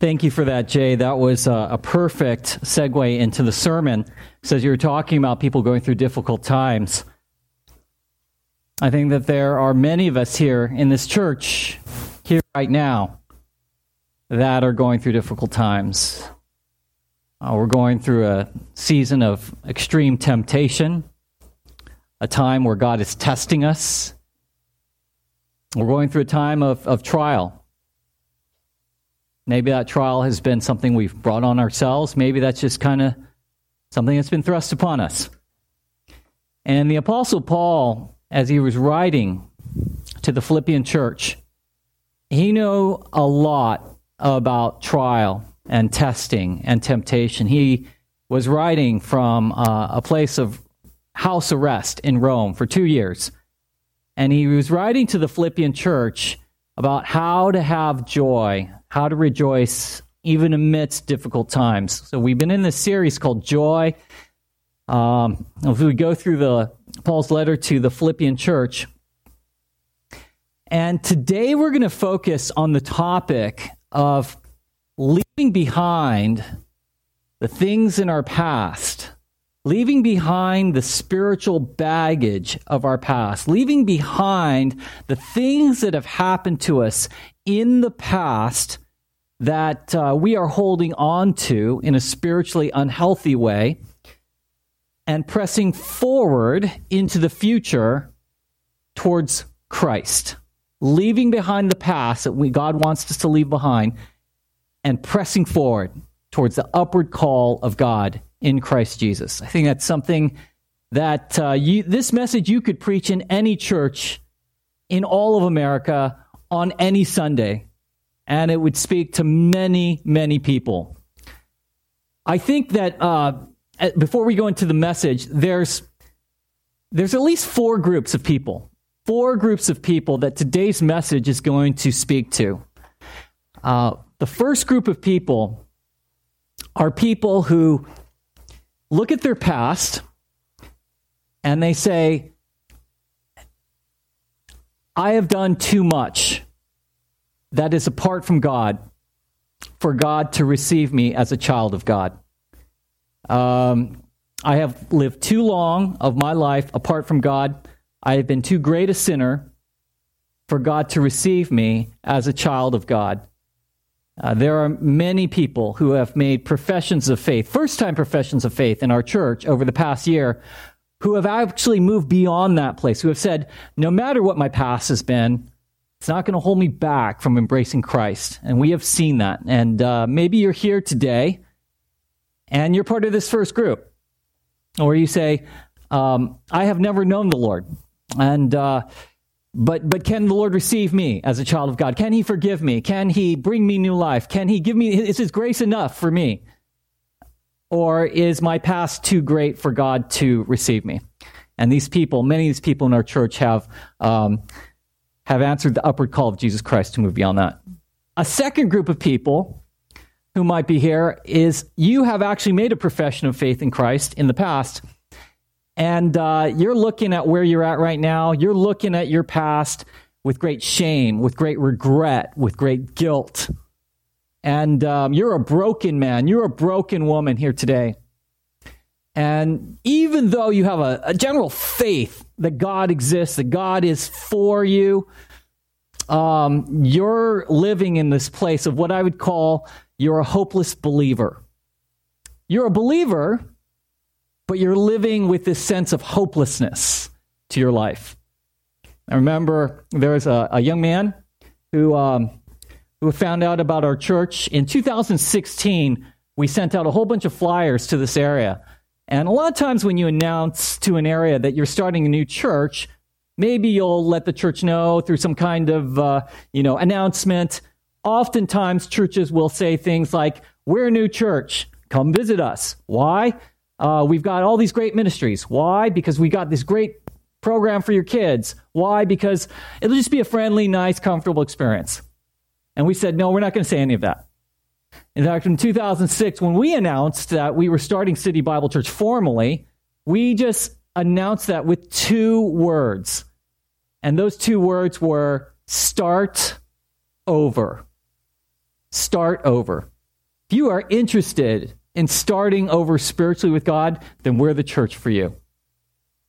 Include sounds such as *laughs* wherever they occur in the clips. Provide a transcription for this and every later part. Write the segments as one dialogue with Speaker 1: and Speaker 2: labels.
Speaker 1: Thank you for that, Jay. That was a, a perfect segue into the sermon. Says you were talking about people going through difficult times. I think that there are many of us here in this church, here right now, that are going through difficult times. Uh, we're going through a season of extreme temptation, a time where God is testing us. We're going through a time of, of trial. Maybe that trial has been something we've brought on ourselves. Maybe that's just kind of something that's been thrust upon us. And the Apostle Paul, as he was writing to the Philippian church, he knew a lot about trial and testing and temptation. He was writing from uh, a place of house arrest in Rome for two years. And he was writing to the Philippian church about how to have joy, how to rejoice even amidst difficult times. So we've been in this series called Joy. Um, if we go through the Paul's letter to the Philippian church, and today we're going to focus on the topic of leaving behind the things in our past, leaving behind the spiritual baggage of our past, leaving behind the things that have happened to us in the past that uh, we are holding on to in a spiritually unhealthy way and pressing forward into the future towards Christ, leaving behind the past that we, God wants us to leave behind and pressing forward towards the upward call of God in Christ Jesus. I think that's something that uh, you, this message you could preach in any church in all of America on any Sunday and it would speak to many, many people. I think that uh, before we go into the message, there's there's at least four groups of people, four groups of people that today's message is going to speak to. Uh, the first group of people are people who look at their past and they say, I have done too much that is apart from God for God to receive me as a child of God. Um, I have lived too long of my life apart from God. I have been too great a sinner for God to receive me as a child of God. Uh, there are many people who have made professions of faith, first time professions of faith in our church over the past year, who have actually moved beyond that place, who have said, no matter what my past has been, it's not going to hold me back from embracing Christ. And we have seen that. And uh, maybe you're here today and you're part of this first group. Or you say, um, I have never known the Lord. And, uh, but, but can the Lord receive me as a child of God? Can He forgive me? Can He bring me new life? Can He give me, is His grace enough for me? Or is my past too great for God to receive me? And these people, many of these people in our church have, um, have answered the upward call of Jesus Christ to move beyond that. A second group of people who might be here is you have actually made a profession of faith in Christ in the past, and uh, you're looking at where you're at right now. You're looking at your past with great shame, with great regret, with great guilt. And um, you're a broken man, you're a broken woman here today. And even though you have a, a general faith that God exists, that God is for you, um, you're living in this place of what I would call you're a hopeless believer. You're a believer, but you're living with this sense of hopelessness to your life. I remember there was a, a young man who, um, who found out about our church. In 2016, we sent out a whole bunch of flyers to this area and a lot of times when you announce to an area that you're starting a new church, maybe you'll let the church know through some kind of, uh, you know, announcement. Oftentimes churches will say things like, we're a new church. Come visit us. Why? Uh, we've got all these great ministries. Why? Because we got this great program for your kids. Why? Because it'll just be a friendly, nice, comfortable experience. And we said, no, we're not going to say any of that. In fact, in 2006, when we announced that we were starting City Bible Church formally, we just announced that with two words. And those two words were start over. start over. If you are interested in starting over spiritually with God, then we're the church for you.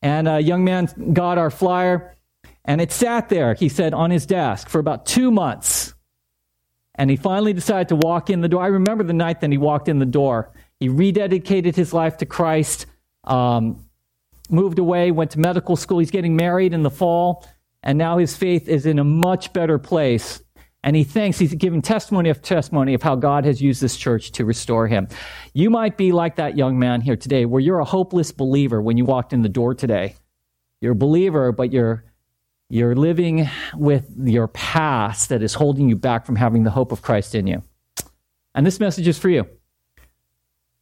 Speaker 1: And a young man got our flyer, and it sat there, he said, on his desk for about two months. And he finally decided to walk in the door. I remember the night that he walked in the door. He rededicated his life to Christ, um, moved away, went to medical school. He's getting married in the fall, and now his faith is in a much better place and he thinks he's giving testimony of testimony of how God has used this church to restore him. You might be like that young man here today, where you're a hopeless believer when you walked in the door today. You're a believer, but you're you're living with your past that is holding you back from having the hope of Christ in you. And this message is for you.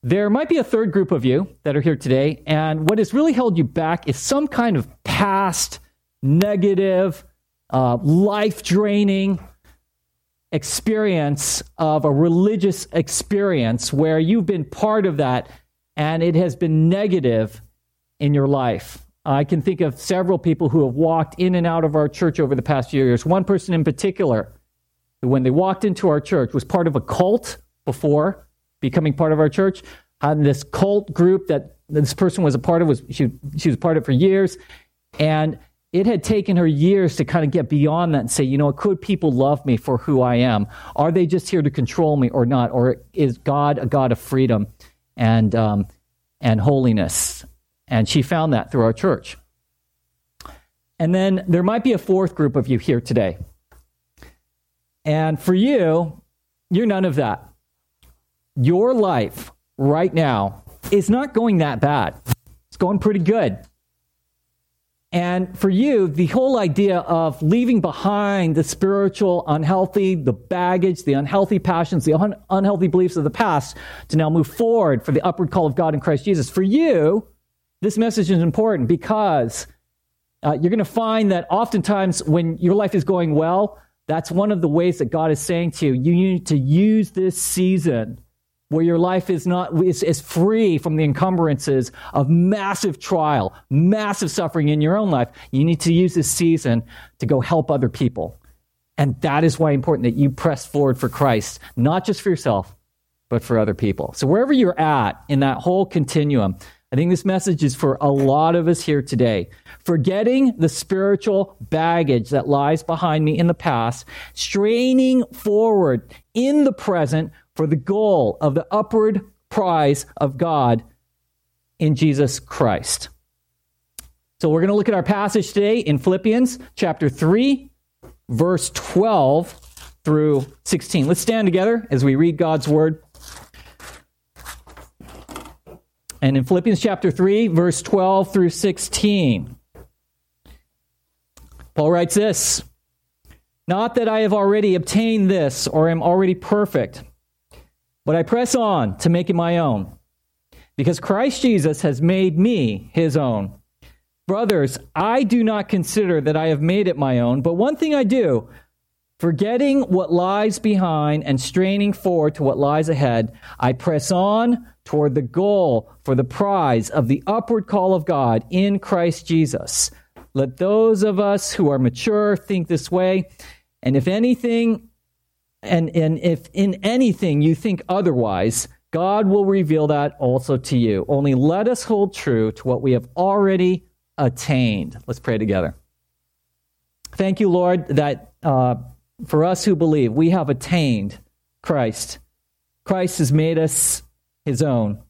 Speaker 1: There might be a third group of you that are here today, and what has really held you back is some kind of past, negative, uh, life draining, experience of a religious experience where you've been part of that and it has been negative in your life. I can think of several people who have walked in and out of our church over the past few years. One person in particular, when they walked into our church, was part of a cult before becoming part of our church. And this cult group that this person was a part of was she, she was part of for years. And it had taken her years to kind of get beyond that and say, you know, could people love me for who I am? Are they just here to control me or not? Or is God a God of freedom and, um, and holiness? And she found that through our church. And then there might be a fourth group of you here today. And for you, you're none of that. Your life right now is not going that bad. It's going pretty good. And for you, the whole idea of leaving behind the spiritual unhealthy, the baggage, the unhealthy passions, the un- unhealthy beliefs of the past to now move forward for the upward call of God in Christ Jesus. For you, this message is important because uh, you're going to find that oftentimes when your life is going well, that's one of the ways that God is saying to you, you need to use this season where your life is not is, is free from the encumbrances of massive trial, massive suffering in your own life. You need to use this season to go help other people. And that is why important that you press forward for Christ, not just for yourself, but for other people. So wherever you're at in that whole continuum, I think this message is for a lot of us here today. Forgetting the spiritual baggage that lies behind me in the past, straining forward in the present for the goal of the upward prize of God in Jesus Christ. So we're going to look at our passage today in Philippians chapter 3, verse 12 through 16. Let's stand together as we read God's word. And in Philippians chapter 3, verse 12 through 16, Paul writes this Not that I have already obtained this or am already perfect but I press on to make it my own, because Christ Jesus has made me his own. Brothers, I do not consider that I have made it my own, but one thing I do, forgetting what lies behind and straining forward to what lies ahead, I press on toward the goal for the prize of the upward call of God in Christ Jesus. Let those of us who are mature think this way. And if anything and, and if in anything you think otherwise, God will reveal that also to you. Only let us hold true to what we have already attained. Let's pray together. Thank you, Lord, that uh, for us who believe, we have attained Christ. Christ has made us his own.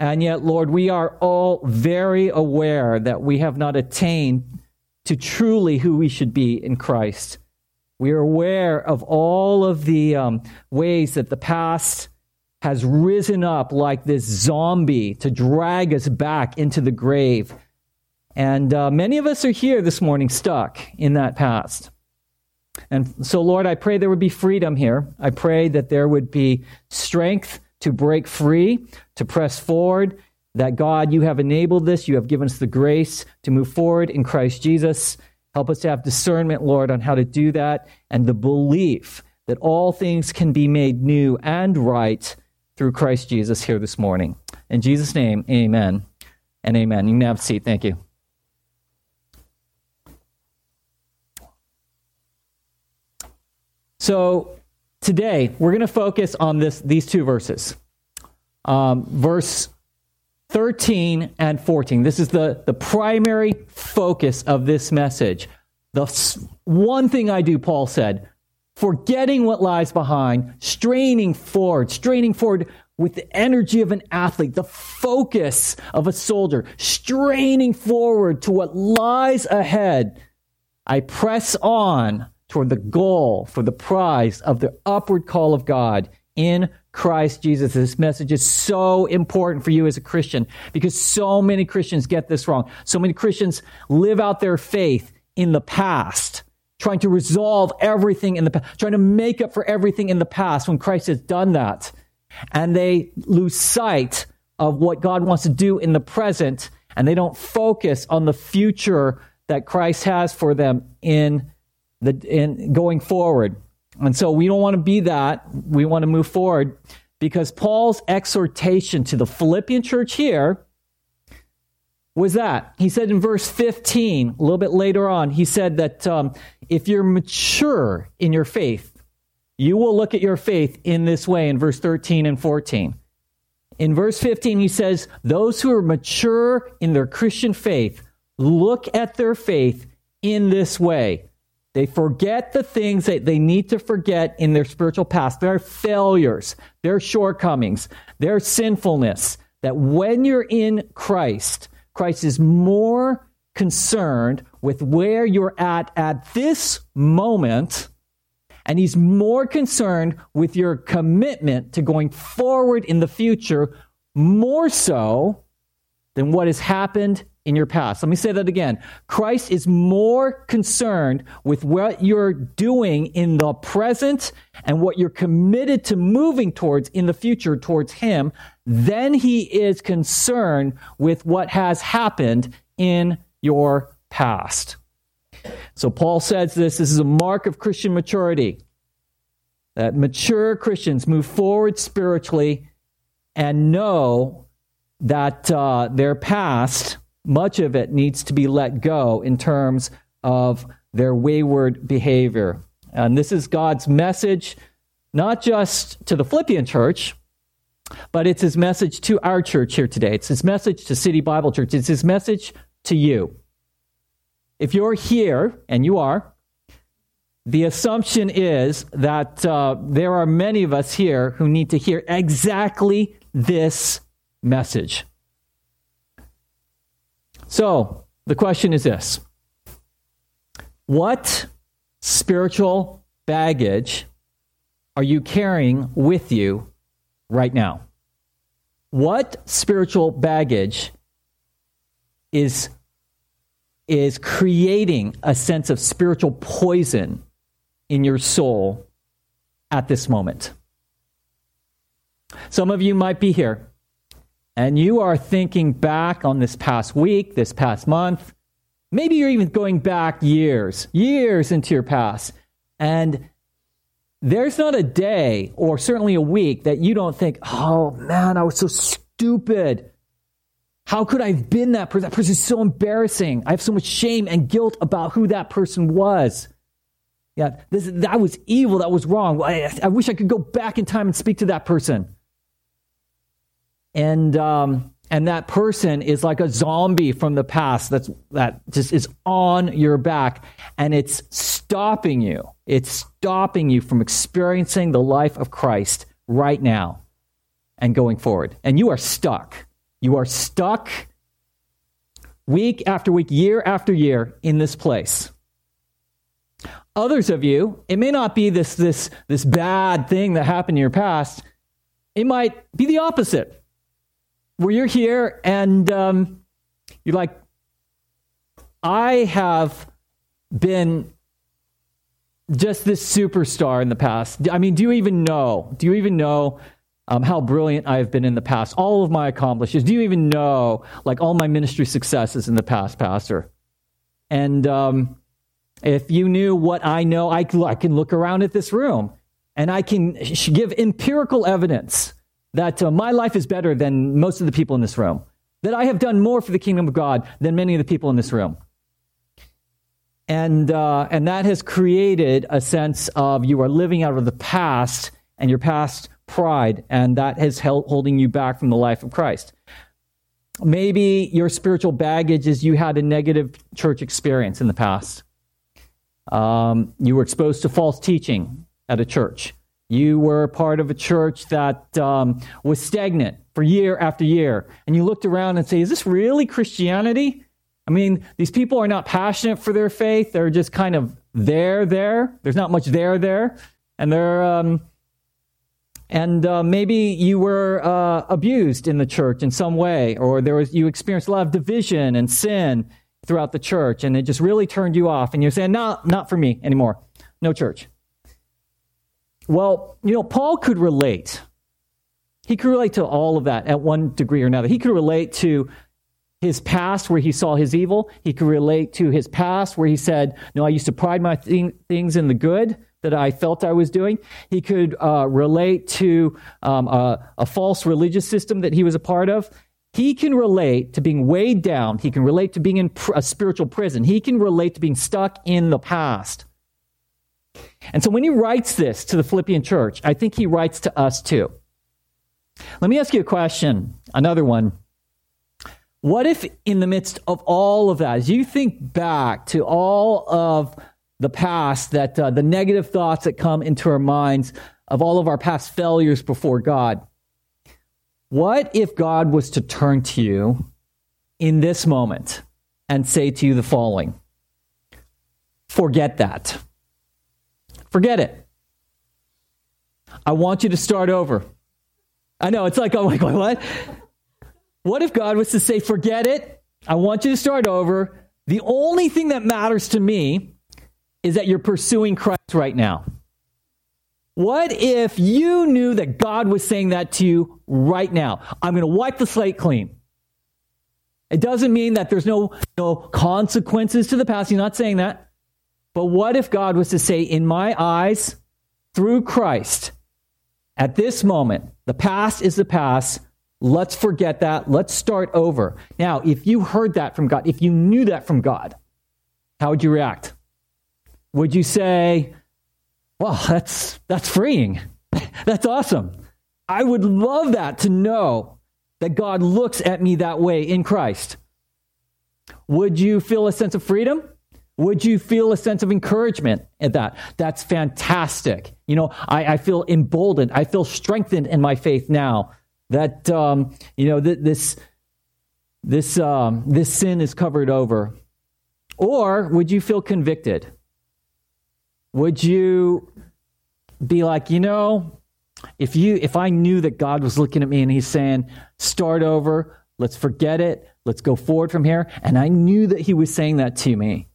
Speaker 1: And yet, Lord, we are all very aware that we have not attained to truly who we should be in Christ. We are aware of all of the um, ways that the past has risen up like this zombie to drag us back into the grave. And uh, many of us are here this morning stuck in that past. And so, Lord, I pray there would be freedom here. I pray that there would be strength to break free, to press forward, that God, you have enabled this. You have given us the grace to move forward in Christ Jesus. Help us to have discernment, Lord, on how to do that and the belief that all things can be made new and right through Christ Jesus here this morning. In Jesus' name, amen and amen. You can have a seat. Thank you. So today we're going to focus on this these two verses, um, verse 13 and 14. This is the, the primary focus of this message. The one thing I do, Paul said, forgetting what lies behind, straining forward, straining forward with the energy of an athlete, the focus of a soldier, straining forward to what lies ahead. I press on toward the goal for the prize of the upward call of God in Christ Jesus. This message is so important for you as a Christian because so many Christians get this wrong. So many Christians live out their faith in the past, trying to resolve everything in the past, trying to make up for everything in the past when Christ has done that. And they lose sight of what God wants to do in the present, and they don't focus on the future that Christ has for them in the in going forward. And so we don't want to be that. We want to move forward because Paul's exhortation to the Philippian church here was that he said in verse 15, a little bit later on, he said that um, if you're mature in your faith, you will look at your faith in this way in verse 13 and 14. In verse 15, he says, Those who are mature in their Christian faith look at their faith in this way. They forget the things that they need to forget in their spiritual past, their failures, their shortcomings, their sinfulness. That when you're in Christ, Christ is more concerned with where you're at at this moment, and he's more concerned with your commitment to going forward in the future, more so than what has happened in your past. Let me say that again. Christ is more concerned with what you're doing in the present and what you're committed to moving towards in the future towards Him than He is concerned with what has happened in your past. So Paul says this this is a mark of Christian maturity. That mature Christians move forward spiritually and know that uh, their past much of it needs to be let go in terms of their wayward behavior. And this is God's message, not just to the Philippian church, but it's his message to our church here today. It's his message to City Bible Church. It's his message to you. If you're here, and you are, the assumption is that uh, there are many of us here who need to hear exactly this message. So the question is this What spiritual baggage are you carrying with you right now? What spiritual baggage is, is creating a sense of spiritual poison in your soul at this moment? Some of you might be here and you are thinking back on this past week, this past month, maybe you're even going back years, years into your past, and there's not a day or certainly a week that you don't think, oh man, I was so stupid. How could I have been that person? That person is so embarrassing. I have so much shame and guilt about who that person was. Yeah, this, that was evil. That was wrong. I, I wish I could go back in time and speak to that person and um, and that person is like a zombie from the past that's that just is on your back. And it's stopping you. It's stopping you from experiencing the life of christ right now and going forward. And you are stuck. You are stuck week after week year after year in this place. Others of you it may not be this this this bad thing that happened in your past. It might be the opposite where you're here and um, you're like, I have been just this superstar in the past. I mean, do you even know? Do you even know um, how brilliant I have been in the past? All of my accomplishments. Do you even know, like, all my ministry successes in the past, Pastor? And um, if you knew what I know, I, I can look around at this room and I can give empirical evidence that uh, my life is better than most of the people in this room, that I have done more for the kingdom of God than many of the people in this room. And, uh, and that has created a sense of you are living out of the past and your past pride, and that is held, holding you back from the life of Christ. Maybe your spiritual baggage is you had a negative church experience in the past. Um, you were exposed to false teaching at a church. You were part of a church that um, was stagnant for year after year. And you looked around and say, is this really Christianity? I mean, these people are not passionate for their faith. They're just kind of there, there. There's not much there, there. And they're, um, and uh, maybe you were uh, abused in the church in some way, or there was you experienced a lot of division and sin throughout the church, and it just really turned you off. And you're saying, "No, not for me anymore. No church." Well, you know, Paul could relate. He could relate to all of that at one degree or another. He could relate to his past where he saw his evil. He could relate to his past where he said, No, I used to pride my thing, things in the good that I felt I was doing. He could uh, relate to um, a, a false religious system that he was a part of. He can relate to being weighed down. He can relate to being in pr- a spiritual prison. He can relate to being stuck in the past. And so when he writes this to the Philippian church, I think he writes to us too. Let me ask you a question, another one. What if, in the midst of all of that, as you think back to all of the past, that uh, the negative thoughts that come into our minds of all of our past failures before God. What if God was to turn to you in this moment and say to you the following Forget that. Forget it. I want you to start over. I know, it's like, I'm like, *laughs* what? What if God was to say, Forget it? I want you to start over. The only thing that matters to me is that you're pursuing Christ right now. What if you knew that God was saying that to you right now? I'm going to wipe the slate clean. It doesn't mean that there's no, no consequences to the past. He's not saying that. But what if God was to say, in my eyes, through Christ, at this moment, the past is the past. Let's forget that. Let's start over. Now, if you heard that from God, if you knew that from God, how would you react? Would you say, well, that's, that's freeing. *laughs* that's awesome. I would love that to know that God looks at me that way in Christ. Would you feel a sense of freedom? Would you feel a sense of encouragement at that? That's fantastic. You know, I, I feel emboldened. I feel strengthened in my faith now that, um, you know, th- this, this, um, this sin is covered over. Or would you feel convicted? Would you be like, you know, if you if I knew that God was looking at me and he's saying, start over, let's forget it, let's go forward from here, and I knew that he was saying that to me,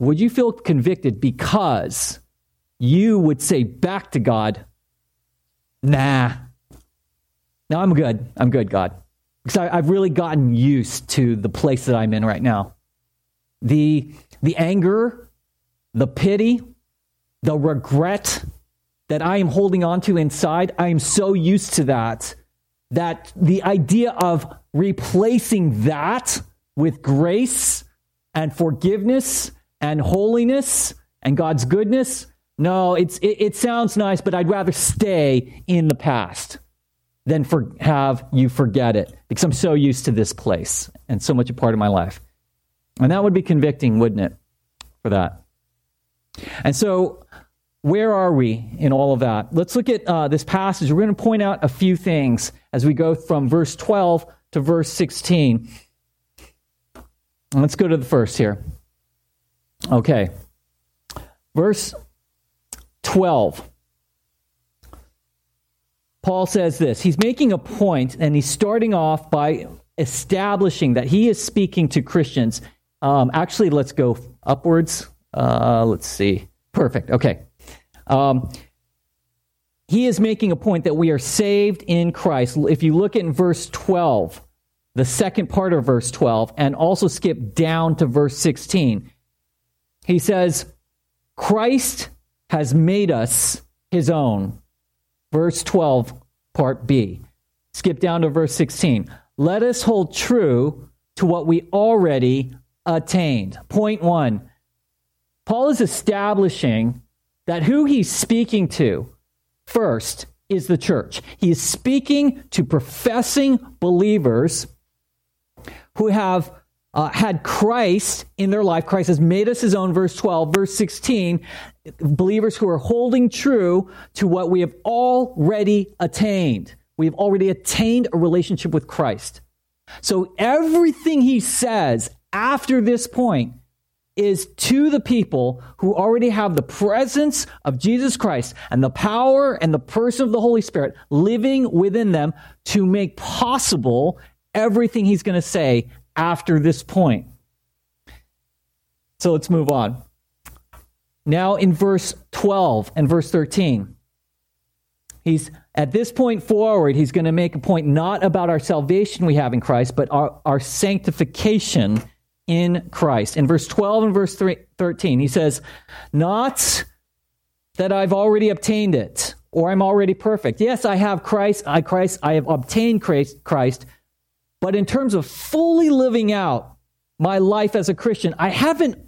Speaker 1: would you feel convicted because you would say back to God, nah, no, I'm good. I'm good, God. Because I, I've really gotten used to the place that I'm in right now. The, the anger, the pity, the regret that I am holding on to inside, I am so used to that that the idea of replacing that with grace and forgiveness and holiness and God's goodness, no, it's, it, it sounds nice, but I'd rather stay in the past than for, have you forget it because I'm so used to this place and so much a part of my life. And that would be convicting, wouldn't it, for that? And so where are we in all of that? Let's look at uh, this passage. We're going to point out a few things as we go from verse 12 to verse 16. Let's go to the first here. Okay. Verse 12. Paul says this. He's making a point, and he's starting off by establishing that he is speaking to Christians. Um, actually, let's go upwards. Uh, let's see. Perfect. Okay. Um, he is making a point that we are saved in Christ. If you look in verse 12, the second part of verse 12, and also skip down to verse 16, he says, Christ has made us his own. Verse 12, part B. Skip down to verse 16. Let us hold true to what we already attained. Point one Paul is establishing that who he's speaking to first is the church. He is speaking to professing believers who have uh, had Christ in their life. Christ has made us his own, verse 12. Verse 16, believers who are holding true to what we have already attained. We have already attained a relationship with Christ. So everything he says after this point is to the people who already have the presence of Jesus Christ and the power and the person of the Holy Spirit living within them to make possible everything he's going to say after this point. So let's move on. Now, in verse 12 and verse 13, he's at this point forward, he's going to make a point not about our salvation we have in Christ, but our, our sanctification in Christ. In verse 12 and verse 13, he says, Not that I've already obtained it or I'm already perfect. Yes, I have Christ, I Christ, I have obtained Christ, Christ, but in terms of fully living out my life as a Christian, I haven't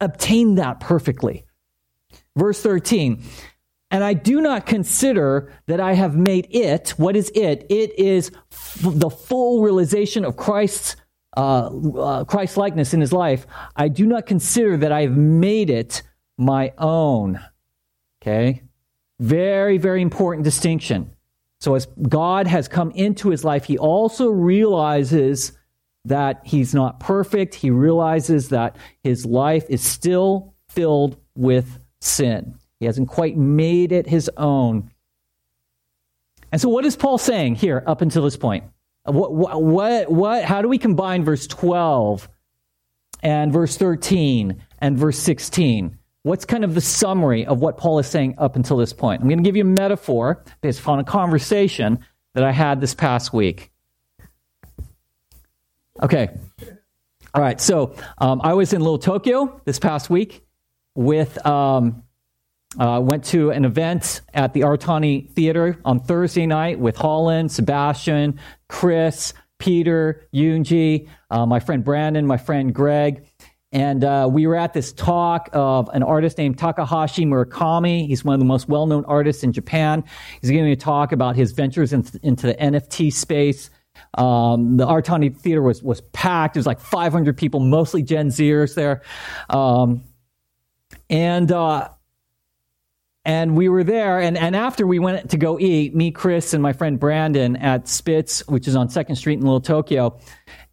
Speaker 1: obtained that perfectly. Verse 13, and I do not consider that I have made it, what is it? It is f- the full realization of Christ's uh, uh, Christ likeness in his life. I do not consider that I have made it my own. Okay? Very, very important distinction. So, as God has come into his life, he also realizes that he's not perfect. He realizes that his life is still filled with sin. He hasn't quite made it his own. And so, what is Paul saying here up until this point? What, what, what, what, how do we combine verse 12 and verse 13 and verse 16? What's kind of the summary of what Paul is saying up until this point? I'm going to give you a metaphor based upon a conversation that I had this past week. Okay. All right. So um, I was in Little Tokyo this past week with um, uh, went to an event at the Aratani Theater on Thursday night with Holland, Sebastian, Chris, Peter, Yunji, uh, my friend Brandon, my friend Greg. And uh, we were at this talk of an artist named Takahashi Murakami. He's one of the most well known artists in Japan. He's giving a talk about his ventures in, into the NFT space. Um, the Aratani Theater was, was packed. It was like 500 people, mostly Gen Zers there. Um, and uh, and we were there and, and after we went to go eat me chris and my friend brandon at spitz which is on second street in little tokyo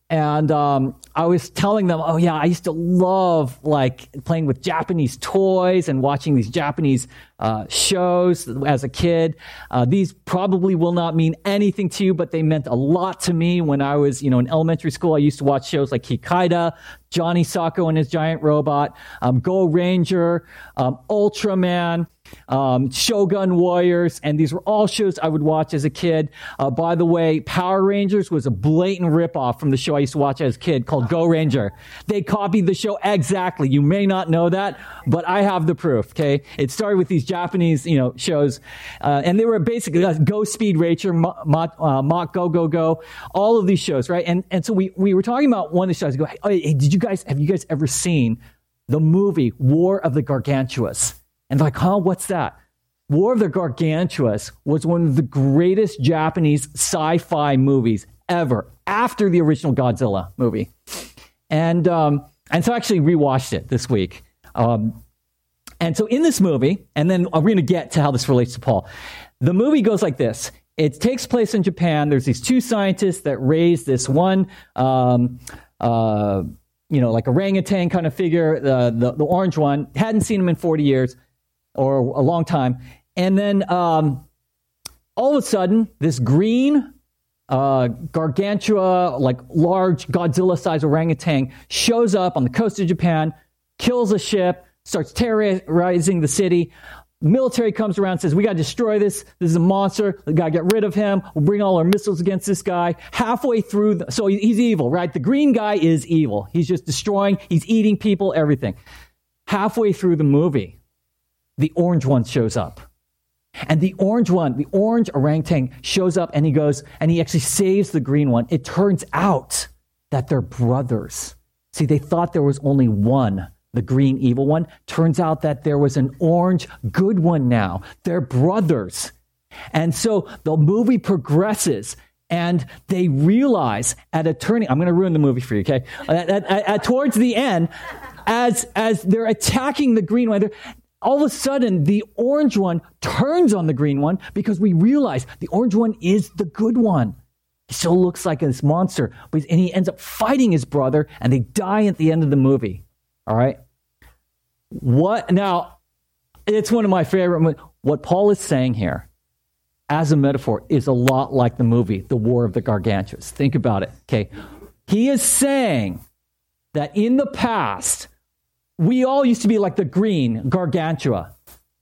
Speaker 1: and um, I was telling them, oh yeah, I used to love like playing with Japanese toys and watching these Japanese uh, shows as a kid. Uh, these probably will not mean anything to you, but they meant a lot to me when I was, you know, in elementary school. I used to watch shows like Kikaider, Johnny Sokko and his giant robot, um, Go Ranger, um, Ultraman um, Shogun Warriors, and these were all shows I would watch as a kid. Uh, by the way, Power Rangers was a blatant ripoff from the show I used to watch as a kid called Go Ranger. They copied the show exactly. You may not know that, but I have the proof. Okay, it started with these Japanese, you know, shows, uh, and they were basically uh, Go Speed Racer, Mach, uh, Go Go Go, all of these shows, right? And and so we we were talking about one of the shows. I go, hey, hey, did you guys have you guys ever seen the movie War of the Gargantuas? And like, huh, what's that? War of the Gargantuas was one of the greatest Japanese sci fi movies ever after the original Godzilla movie. And, um, and so I actually rewatched it this week. Um, and so in this movie, and then we're going to get to how this relates to Paul. The movie goes like this. It takes place in Japan. There's these two scientists that raise this one, um, uh, you know, like orangutan kind of figure, the, the, the orange one. Hadn't seen him in 40 years or a long time. And then um, all of a sudden, this green uh, gargantua, like large Godzilla sized orangutan, shows up on the coast of Japan, kills a ship, starts terrorizing the city. military comes around says, We got to destroy this. This is a monster. We got to get rid of him. We'll bring all our missiles against this guy. Halfway through, the, so he's evil, right? The green guy is evil. He's just destroying, he's eating people, everything. Halfway through the movie, the orange one shows up. And the orange one, the orange orangutan shows up and he goes and he actually saves the green one. It turns out that they're brothers. See, they thought there was only one, the green evil one. Turns out that there was an orange good one now. They're brothers. And so the movie progresses and they realize at a turning, I'm going to ruin the movie for you, okay? At, at, at, towards the end, as, as they're attacking the green one, all of a sudden the orange one turns on the green one because we realize the orange one is the good one. He still looks like this monster, but, and he ends up fighting his brother, and they die at the end of the movie. All right? What now? It's one of my favorite. What Paul is saying here, as a metaphor, is a lot like the movie, The War of the Gargantuas. Think about it. Okay, he is saying that in the past, we all used to be like the green gargantua.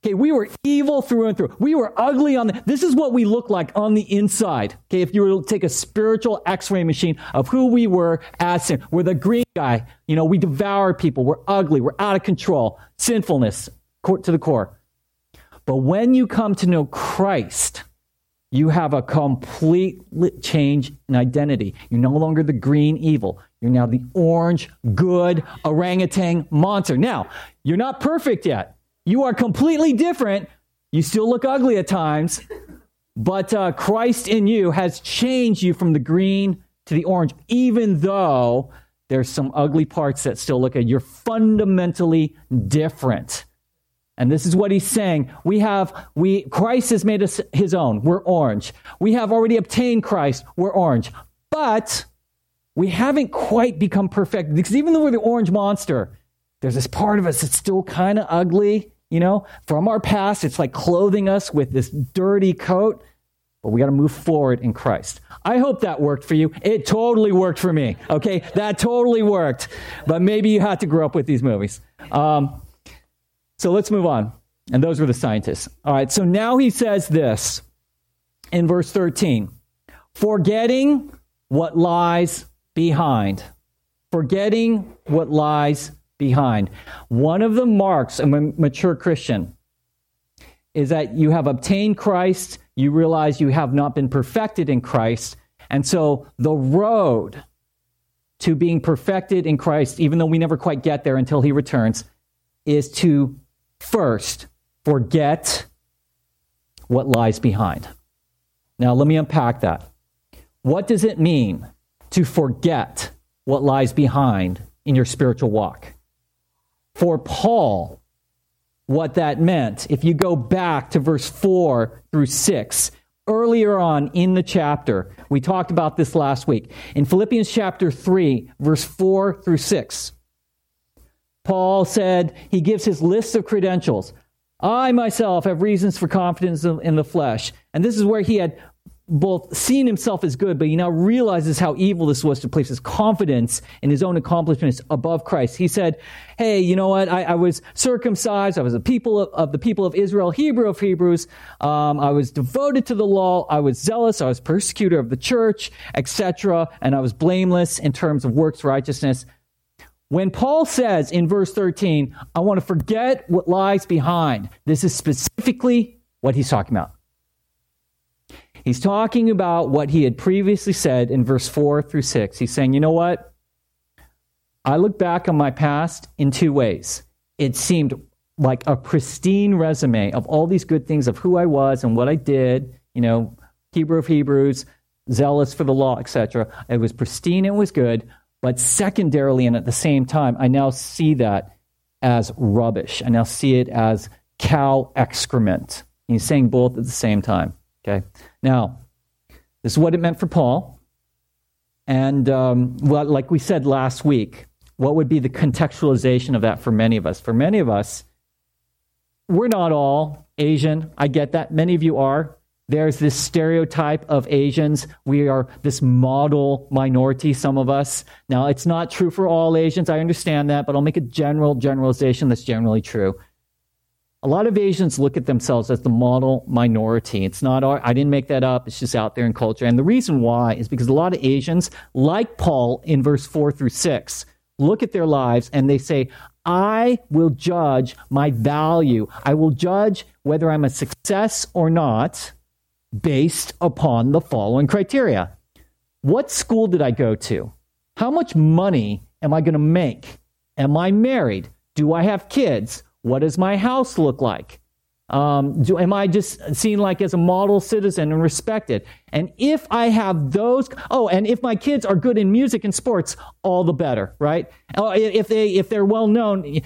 Speaker 1: Okay, we were evil through and through. We were ugly on the, this is what we look like on the inside. Okay, if you were to take a spiritual x-ray machine of who we were as sin, we're the green guy. You know, we devour people. We're ugly. We're out of control. Sinfulness to the core. But when you come to know Christ, you have a complete change in identity. You're no longer the green evil. You're now the orange, good orangutan monster. Now, you're not perfect yet. You are completely different. You still look ugly at times, but uh, Christ in you has changed you from the green to the orange, even though there's some ugly parts that still look at. You're fundamentally different. And this is what he's saying. We have, we, Christ has made us his own. We're orange. We have already obtained Christ. We're orange. But we haven't quite become perfect because even though we're the orange monster, there's this part of us that's still kind of ugly you know, from our past. It's like clothing us with this dirty coat, but we got to move forward in Christ. I hope that worked for you. It totally worked for me. Okay, that totally worked. But maybe you had to grow up with these movies. Um, so let's move on. And those were the scientists. All right, so now he says this in verse 13 forgetting what lies behind. Forgetting what lies behind. One of the marks of a mature Christian is that you have obtained Christ, you realize you have not been perfected in Christ, and so the road to being perfected in Christ, even though we never quite get there until he returns, is to first forget what lies behind. Now, let me unpack that. What does it mean to forget what lies behind in your spiritual walk? For Paul what that meant. If you go back to verse 4 through 6, earlier on in the chapter, we talked about this last week. In Philippians chapter 3, verse 4 through 6, Paul said, he gives his list of credentials. I myself have reasons for confidence in the flesh. And this is where he had both seen himself as good, but he now realizes how evil this was to place his confidence in his own accomplishments above Christ. He said, Hey, you know what? I, I was circumcised. I was a people of, of, the people of Israel, Hebrew of Hebrews. Um, I was devoted to the law. I was zealous. I was persecutor of the church, etc. And I was blameless in terms of works righteousness. When Paul says in verse 13, I want to forget what lies behind, this is specifically what he's talking about. He's talking about what he had previously said in verse 4 through 6. He's saying, you know what? I look back on my past in two ways. It seemed like a pristine resume of all these good things of who I was and what I did, you know, Hebrew of Hebrews, zealous for the law, etc. It was pristine, it was good, but secondarily and at the same time, I now see that as rubbish. I now see it as cow excrement. He's saying both at the same time. Okay. Now, this is what it meant for Paul. And um, well, like we said last week, what would be the contextualization of that for many of us? For many of us, we're not all Asian. I get that. Many of you are. There's this stereotype of Asians. We are this model minority, some of us. Now, it's not true for all Asians. I understand that, but I'll make a general generalization that's generally true a lot of Asians look at themselves as the model minority. It's not, our, I didn't make that up. It's just out there in culture. And the reason why is because a lot of Asians, like Paul in verse 4 through 6, look at their lives and they say, I will judge my value. I will judge whether I'm a success or not based upon the following criteria. What school did I go to? How much money am I going to make? Am I married? Do I have kids? What does my house look like? Um, do, am I just seen like as a model citizen and respected? And if I have those, oh, and if my kids are good in music and sports, all the better, right? Oh, if they if they're well known,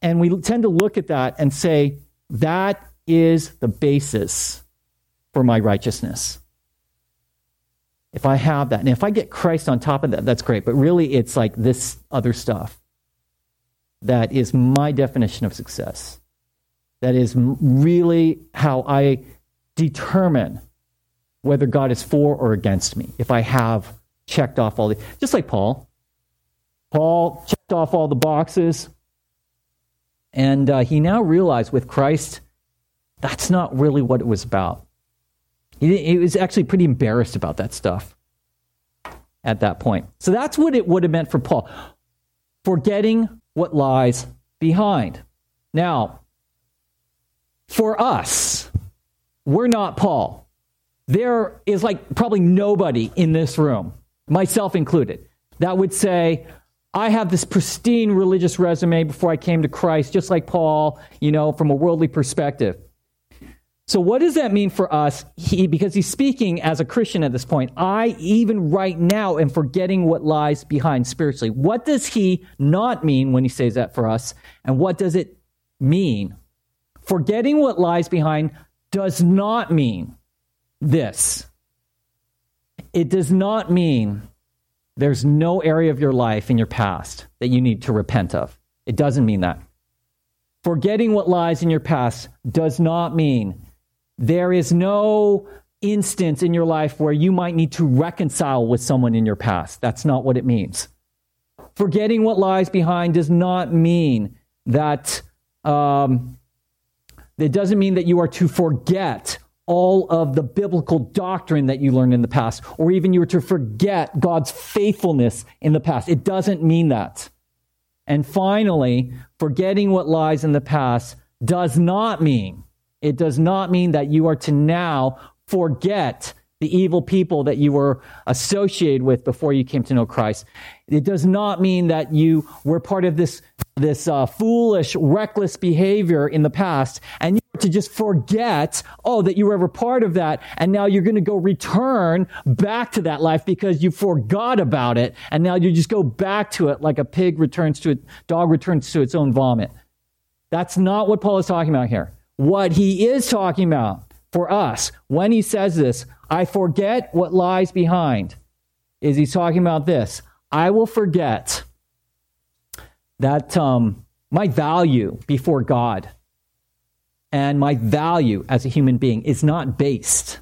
Speaker 1: and we tend to look at that and say that is the basis for my righteousness. If I have that, and if I get Christ on top of that, that's great. But really, it's like this other stuff that is my definition of success. That is really how I determine whether God is for or against me. If I have checked off all the, just like Paul. Paul checked off all the boxes, and uh, he now realized with Christ, that's not really what it was about. He, he was actually pretty embarrassed about that stuff at that point. So that's what it would have meant for Paul. Forgetting what lies behind. Now, for us, we're not Paul. There is like probably nobody in this room, myself included, that would say, I have this pristine religious resume before I came to Christ, just like Paul, you know, from a worldly perspective. So, what does that mean for us? He, because he's speaking as a Christian at this point. I, even right now, am forgetting what lies behind spiritually. What does he not mean when he says that for us? And what does it mean Forgetting what lies behind does not mean this. It does not mean there's no area of your life in your past that you need to repent of. It doesn't mean that. Forgetting what lies in your past does not mean there is no instance in your life where you might need to reconcile with someone in your past. That's not what it means. Forgetting what lies behind does not mean that um, it doesn't mean that you are to forget all of the biblical doctrine that you learned in the past, or even you were to forget God's faithfulness in the past. It doesn't mean that. And finally, forgetting what lies in the past does not mean, it does not mean that you are to now forget the evil people that you were associated with before you came to know Christ. It does not mean that you were part of this this uh, foolish, reckless behavior in the past, and you to just forget, oh, that you were ever part of that, and now you're going to go return back to that life because you forgot about it, and now you just go back to it like a pig returns to it, dog returns to its own vomit. That's not what Paul is talking about here. What he is talking about for us when he says this, I forget what lies behind, is he's talking about this. I will forget that um, my value before God and my value as a human being is not based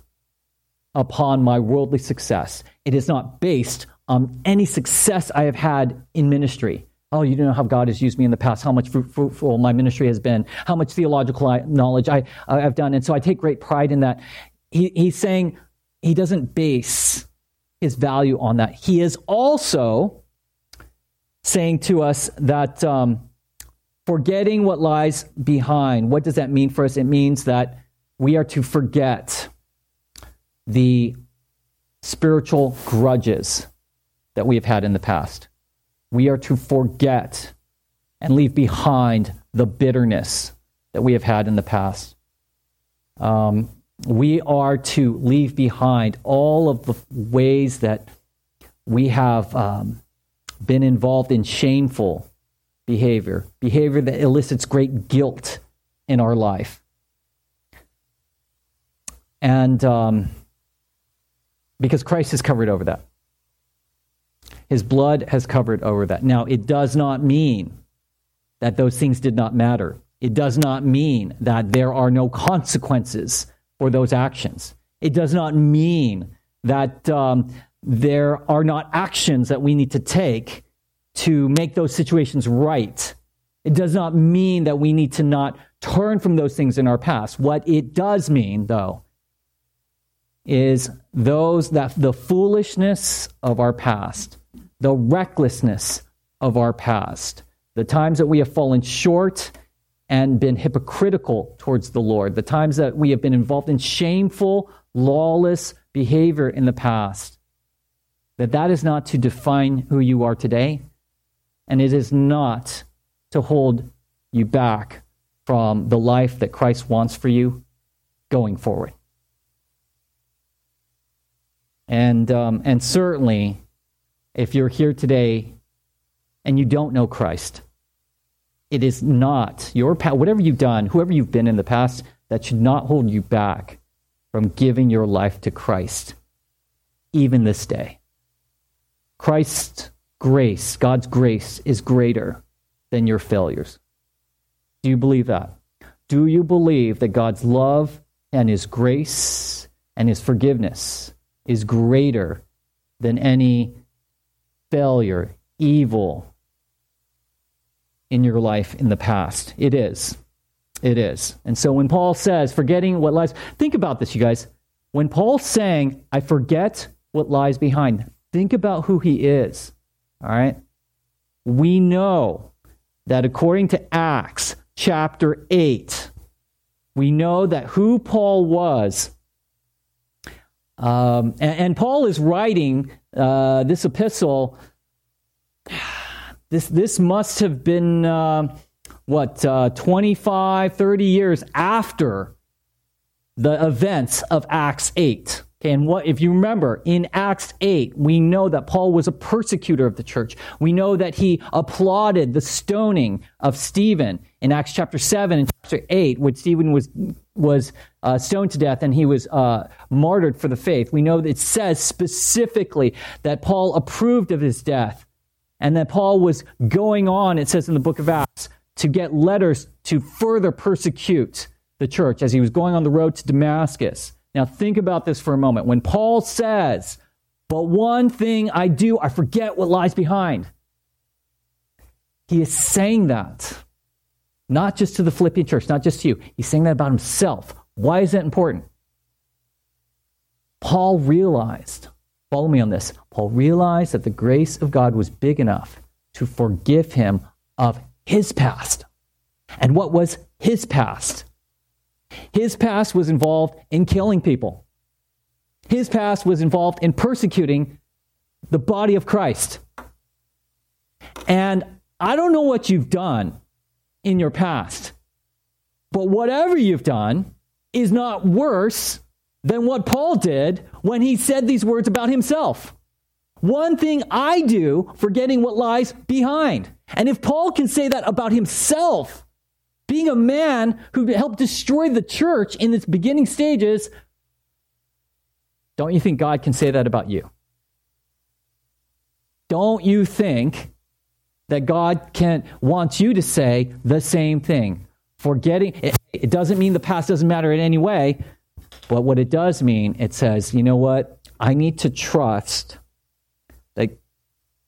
Speaker 1: upon my worldly success. It is not based on any success I have had in ministry. Oh, you don't know how God has used me in the past, how much fruitful my ministry has been, how much theological knowledge I, have done. And so I take great pride in that. He, he's saying he doesn't base his value on that. He is also saying to us that um, forgetting what lies behind, what does that mean for us? It means that we are to forget the spiritual grudges that we have had in the past. We are to forget and leave behind the bitterness that we have had in the past. Um, we are to leave behind all of the ways that we have um, been involved in shameful behavior, behavior that elicits great guilt in our life. And um, because Christ has covered over that. His blood has covered over that. Now, it does not mean that those things did not matter. It does not mean that there are no consequences for those actions. It does not mean that um, there are not actions that we need to take to make those situations right. It does not mean that we need to not turn from those things in our past. What it does mean, though, is those that the foolishness of our past, the recklessness of our past, the times that we have fallen short and been hypocritical towards the Lord, the times that we have been involved in shameful, lawless behavior in the past, that that is not to define who you are today, and it is not to hold you back from the life that Christ wants for you going forward. And, um, and certainly, if you're here today and you don't know Christ, it is not your past, whatever you've done, whoever you've been in the past, that should not hold you back from giving your life to Christ, even this day. Christ's grace, God's grace, is greater than your failures. Do you believe that? Do you believe that God's love and His grace and His forgiveness is greater than any failure, evil in your life in the past? It is. It is. And so when Paul says, forgetting what lies, think about this, you guys. When Paul's saying, I forget what lies behind, think about who he is. All right? We know that according to Acts chapter 8, we know that who Paul was. Um, and, and, Paul is writing uh, this epistle. *sighs* This, this must have been. Uh, what, uh, 25, 30 years after the events of Acts 8. Okay, and what, if you remember, in Acts 8, we know that Paul was a persecutor of the church. We know that he applauded the stoning of Stephen in Acts chapter 7 and chapter 8, when Stephen was, was uh, stoned to death and he was uh, martyred for the faith. We know that it says specifically that Paul approved of his death and that Paul was going on, it says in the book of Acts, to get letters to further persecute the church as he was going on the road to Damascus. Now, think about this for a moment. When Paul says, But one thing I do, I forget what lies behind, he is saying that not just to the Philippian church, not just to you. He's saying that about himself. Why is that important? Paul realized, follow me on this, Paul realized that the grace of God was big enough to forgive him of his past. And what was his past? His past was involved in killing people. His past was involved in persecuting the body of Christ. And I don't know what you've done in your past, but whatever you've done is not worse than what Paul did when he said these words about himself. One thing I do, forgetting what lies behind. And if Paul can say that about himself, being a man who helped destroy the church in its beginning stages, don't you think God can say that about you? Don't you think that God can wants you to say the same thing? Forgetting it, it doesn't mean the past doesn't matter in any way, but what it does mean, it says, you know what? I need to trust that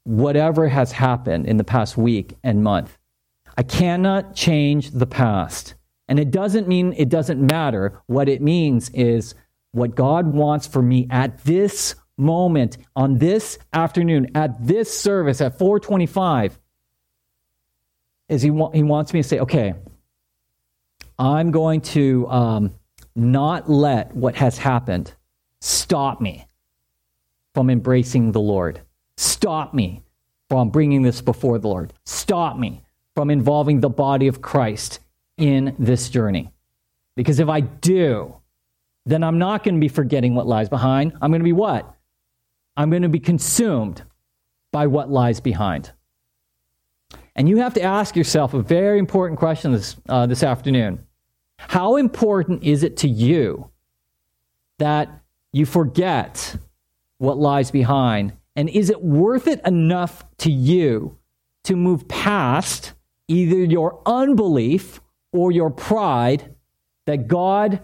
Speaker 1: whatever has happened in the past week and month. I cannot change the past. And it doesn't mean it doesn't matter. What it means is what God wants for me at this moment, on this afternoon, at this service at 425, is he, wa- he wants me to say, okay, I'm going to um, not let what has happened stop me from embracing the Lord. Stop me from bringing this before the Lord. Stop me from involving the body of Christ in this journey. Because if I do, then I'm not going to be forgetting what lies behind. I'm going to be what? I'm going to be consumed by what lies behind. And you have to ask yourself a very important question this, uh, this afternoon. How important is it to you that you forget what lies behind and is it worth it enough to you to move past either your unbelief or your pride that God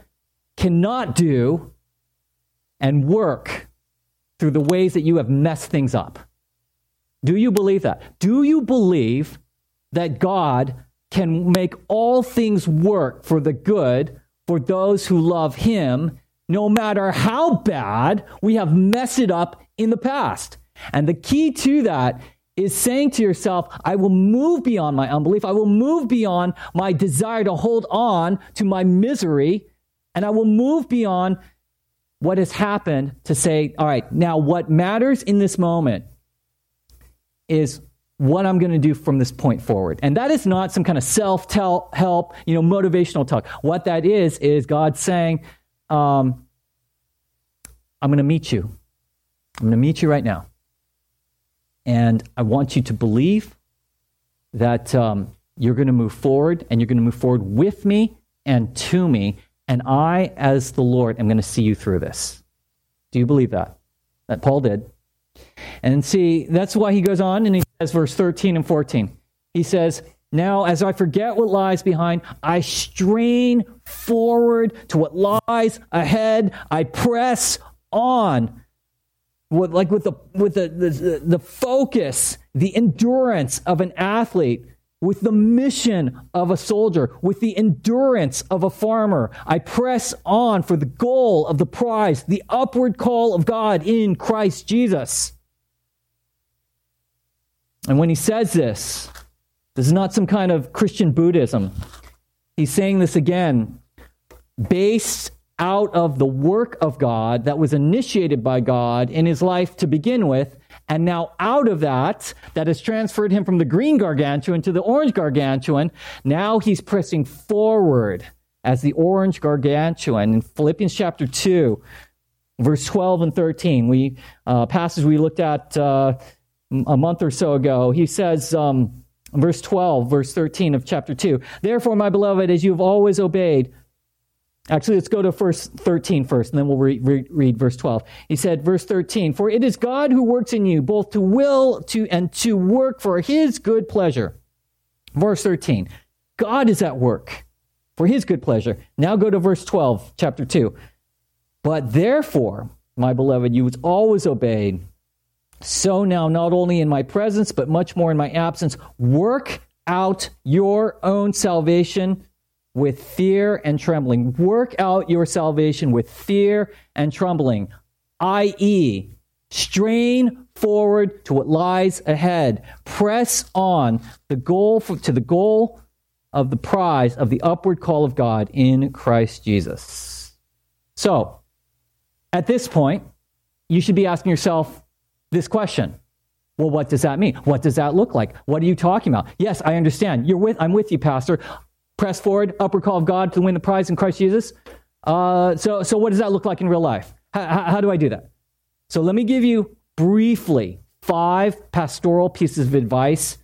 Speaker 1: cannot do and work through the ways that you have messed things up? Do you believe that? Do you believe that God can make all things work for the good for those who love Him, no matter how bad we have messed it up in the past? And the key to that is saying to yourself, I will move beyond my unbelief. I will move beyond my desire to hold on to my misery. And I will move beyond what has happened to say, all right, now what matters in this moment is what I'm going to do from this point forward. And that is not some kind of self help, you know, motivational talk. What that is, is God saying, um, I'm going to meet you. I'm going to meet you right now. And I want you to believe that um, you're going to move forward and you're going to move forward with me and to me. And I, as the Lord, am going to see you through this. Do you believe that? That Paul did. And see, that's why he goes on and he says, verse 13 and 14. He says, Now, as I forget what lies behind, I strain forward to what lies ahead. I press on. With, like with the with the, the the focus, the endurance of an athlete, with the mission of a soldier, with the endurance of a farmer. I press on for the goal of the prize, the upward call of God in Christ Jesus. And when he says this, this is not some kind of Christian Buddhism. He's saying this again based out of the work of God that was initiated by God in his life to begin with. And now, out of that, that has transferred him from the green gargantuan to the orange gargantuan, now he's pressing forward as the orange gargantuan. In Philippians chapter 2, verse 12 and 13, we, uh, passage we looked at uh, a month or so ago, he says, um, verse 12, verse 13 of chapter 2, Therefore, my beloved, as you have always obeyed, Actually, let's go to verse 13 first, and then we'll re- re- read verse 12. He said, verse 13, For it is God who works in you, both to will to and to work for his good pleasure. Verse 13, God is at work for his good pleasure. Now go to verse 12, chapter 2. But therefore, my beloved, you was always obeyed so now, not only in my presence, but much more in my absence, work out your own salvation with fear and trembling. Work out your salvation with fear and trembling, i.e., strain forward to what lies ahead. Press on the goal for, to the goal of the prize of the upward call of God in Christ Jesus. So, at this point, you should be asking yourself, this question. Well, what does that mean? What does that look like? What are you talking about? Yes, I understand. You're with, I'm with you, Pastor. Press forward, upward call of God to win the prize in Christ Jesus. Uh, so, so what does that look like in real life? How, how, do I do that? So let me give you briefly five pastoral pieces of advice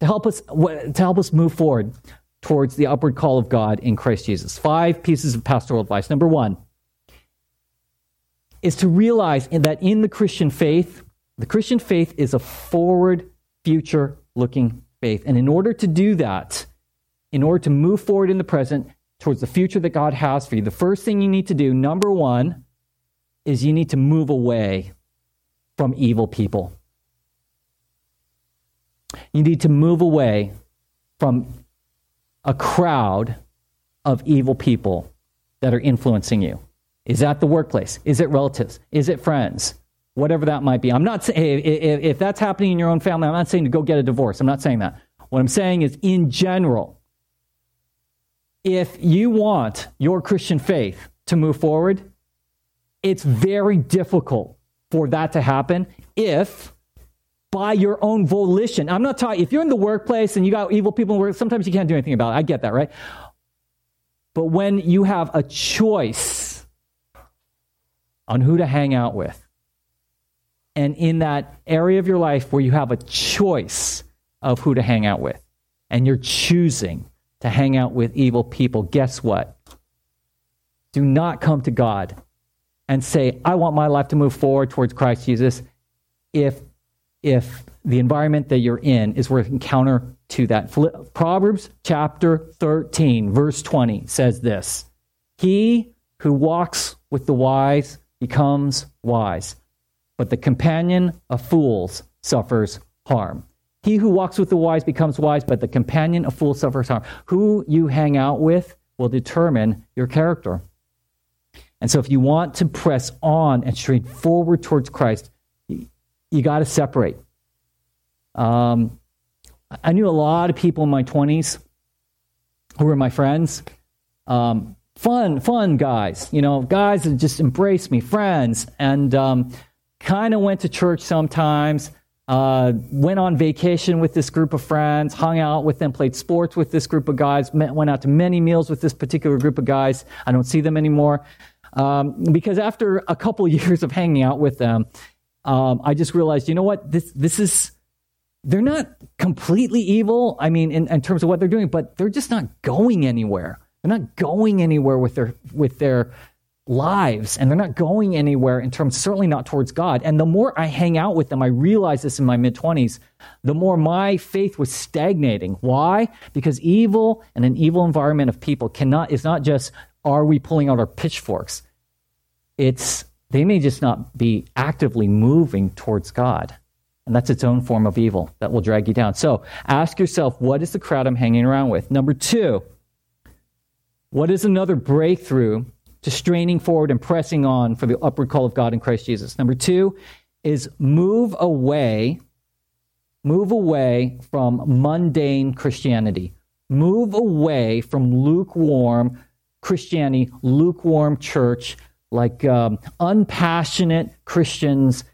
Speaker 1: to help us to help us move forward towards the upward call of God in Christ Jesus. Five pieces of pastoral advice. Number one is to realize that in the Christian faith, the Christian faith is a forward, future looking faith. And in order to do that, in order to move forward in the present towards the future that God has for you, the first thing you need to do, number one, is you need to move away from evil people. You need to move away from a crowd of evil people that are influencing you. Is that the workplace? Is it relatives? Is it friends? whatever that might be. I'm not saying if, that's happening in your own family, I'm not saying to go get a divorce. I'm not saying that. What I'm saying is, in general, if you want your Christian faith to move forward, it's very difficult for that to happen if by your own volition. I'm not talking, if you're in the workplace and you got evil people in work, sometimes you can't do anything about it. I get that, right? But when you have a choice on who to hang out with, and in that area of your life where you have a choice of who to hang out with, and you're choosing to hang out with evil people, guess what? Do not come to God and say, I want my life to move forward towards Christ Jesus if, if the environment that you're in is working counter to that. Proverbs chapter 13, verse 20 says this He who walks with the wise becomes wise, but the companion of fools suffers harm. He who walks with the wise becomes wise, but the companion of fools suffers harm. Who you hang out with will determine your character. And so, if you want to press on and straight forward towards Christ, you, you got to separate. Um, I knew a lot of people in my 20s who were my friends. Um, fun, fun guys, you know, guys that just embraced me, friends. And um, kind of went to church sometimes, uh, went on vacation with this group of friends, hung out with them, played sports with this group of guys, met, went out to many meals with this particular group of guys. I don't see them anymore. Um, because after a couple *laughs* years of hanging out with them, um, I just realized, you know what? This, this is, they're not completely evil. I mean, in, in terms of what they're doing, but they're just not going anywhere. They're not going anywhere with their, with their, lives and they're not going anywhere in terms certainly not towards god. And the more i hang out with them i realized this in my mid-20s the more my faith was stagnating. Why? Because evil and an evil environment of people cannot is not just are we pulling out our pitchforks? It's they may just not be actively moving towards god. And that's its own form of evil that will drag you down. So ask yourself what is the crowd i'm hanging around with? Number two what is another breakthrough to straining forward and pressing on for the upward call of God in Christ Jesus. Number two is move away, move away from mundane Christianity. Move away from lukewarm Christianity, lukewarm church, like um, unpassionate Christians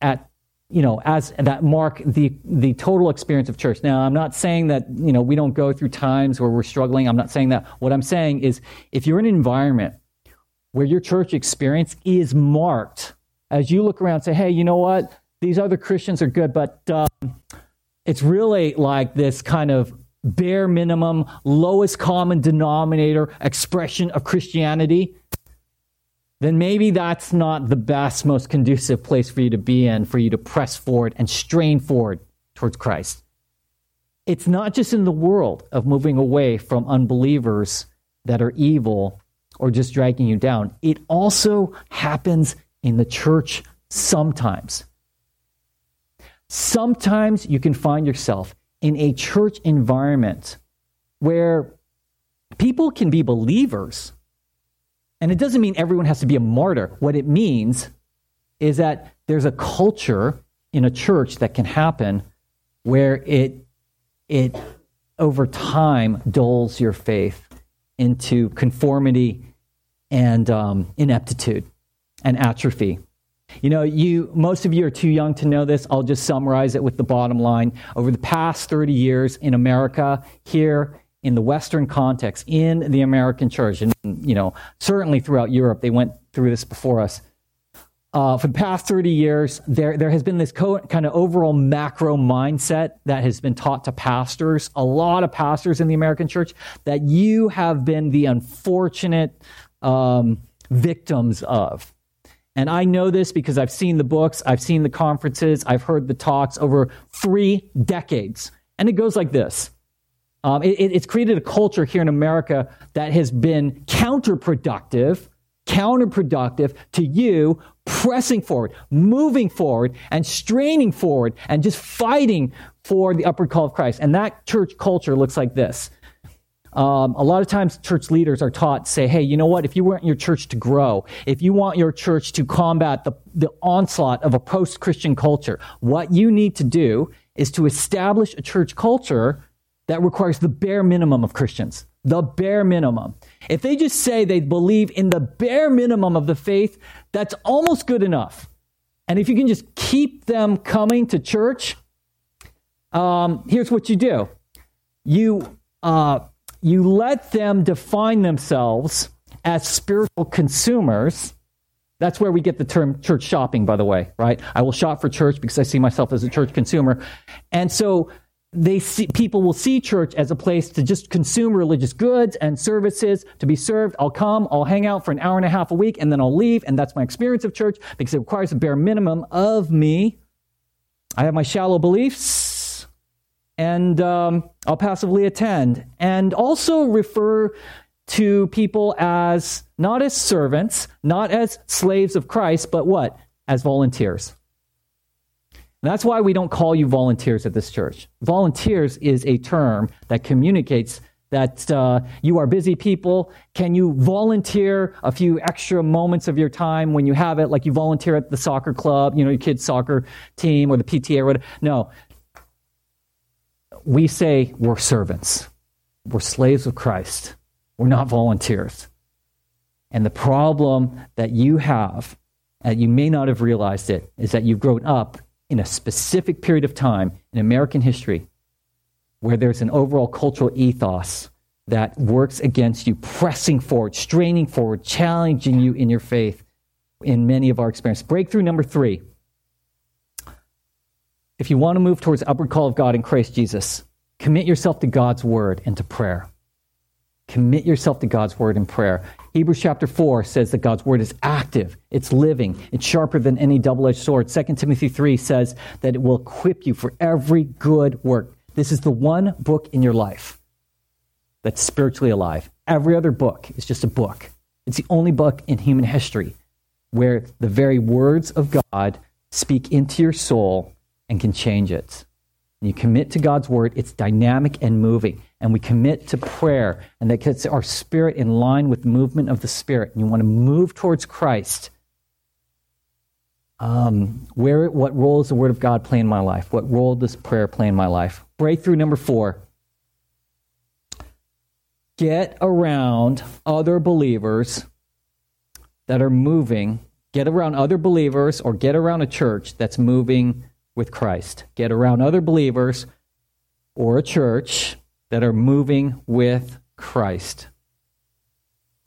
Speaker 1: at you know, as that mark the the total experience of church. Now, I'm not saying that you know we don't go through times where we're struggling. I'm not saying that. What I'm saying is, if you're in an environment where your church experience is marked, as you look around say, "Hey, you know what? These other Christians are good, but um, it's really like this kind of bare minimum, lowest common denominator expression of Christianity." Then maybe that's not the best, most conducive place for you to be in, for you to press forward and strain forward towards Christ. It's not just in the world of moving away from unbelievers that are evil or just dragging you down, it also happens in the church sometimes. Sometimes you can find yourself in a church environment where people can be believers and it doesn't mean everyone has to be a martyr. What it means is that there's a culture in a church that can happen where it it over time dulls your faith into conformity and um, ineptitude and atrophy. You know, you most of you are too young to know this. I'll just summarize it with the bottom line. Over the past 30 years in America, here in the Western context, in the American church, and you know, certainly throughout Europe, they went through this before us. Uh, for the past 30 years, there, there has been this co- kind of overall macro mindset that has been taught to pastors, a lot of pastors in the American church, that you have been the unfortunate um, victims of. And I know this because I've seen the books, I've seen the conferences, I've heard the talks over three decades. And it goes like this um, it, it's created a culture here in America that has been counterproductive, counterproductive to you pressing forward, moving forward, and straining forward, and just fighting for the upward call of Christ. And that church culture looks like this. Um, a lot of times, church leaders are taught, say, hey, you know what? If you want your church to grow, if you want your church to combat the, the onslaught of a post Christian culture, what you need to do is to establish a church culture that requires the bare minimum of Christians. The bare minimum. If they just say they believe in the bare minimum of the faith, that's almost good enough. And if you can just keep them coming to church, um, here's what you do you, uh, you let them define themselves as spiritual consumers. That's where we get the term church shopping, by the way, right? I will shop for church because I see myself as a church consumer. And so they see, people will see church as a place to just consume religious goods and services to be served. I'll come, I'll hang out for an hour and a half a week, and then I'll leave. And that's my experience of church because it requires a bare minimum of me. I have my shallow beliefs, and um, I'll passively attend. And also refer to people as not as servants, not as slaves of Christ, but what? As volunteers. That's why we don't call you volunteers at this church. Volunteers is a term that communicates that uh, you are busy people. Can you volunteer a few extra moments of your time when you have it, like you volunteer at the soccer club, you know, your kid's soccer team or the PTA or whatever? No. We say we're servants. We're slaves of Christ. We're not volunteers. And the problem that you have, and you may not have realized it, is that you've grown up in a specific period of time in American history where there's an overall cultural ethos that works against you, pressing forward, straining forward, challenging you in your faith in many of our experiences. Breakthrough number three. If you want to move towards upward call of God in Christ Jesus, commit yourself to God's word and to prayer. Commit yourself to God's word in prayer. Hebrews chapter 4 says that God's word is active, it's living, it's sharper than any double edged sword. 2 Timothy 3 says that it will equip you for every good work. This is the one book in your life that's spiritually alive. Every other book is just a book. It's the only book in human history where the very words of God speak into your soul and can change it. And you commit to God's word, it's dynamic and moving. And we commit to prayer, and that gets our spirit in line with the movement of the Spirit. And you want to move towards Christ. Um, where, what role does the Word of God play in my life? What role does prayer play in my life? Breakthrough number four get around other believers that are moving, get around other believers or get around a church that's moving with Christ. Get around other believers or a church that are moving with Christ.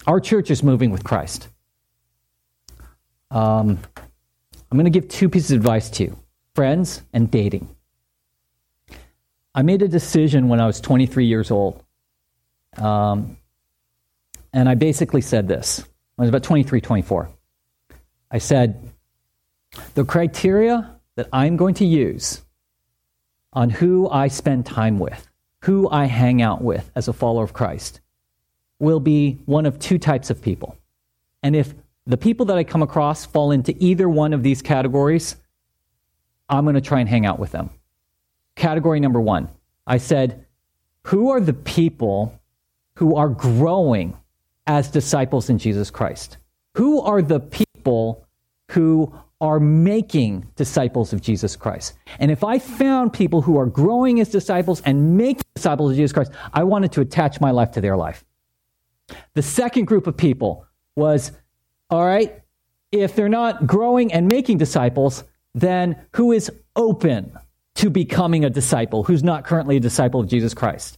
Speaker 1: Our church is moving with Christ. Um, I'm going to give two pieces of advice to you friends and dating. I made a decision when I was 23 years old. Um, and I basically said this. I was about 23, 24. I said, the criteria that I'm going to use on who I spend time with, who I hang out with as a follower of Christ, will be one of two types of people. And if the people that I come across fall into either one of these categories, I'm going to try and hang out with them. Category number one I said, Who are the people who are growing as disciples in Jesus Christ? Who are the people who are making disciples of Jesus Christ. And if I found people who are growing as disciples and making disciples of Jesus Christ, I wanted to attach my life to their life. The second group of people was all right, if they're not growing and making disciples, then who is open to becoming a disciple, who's not currently a disciple of Jesus Christ?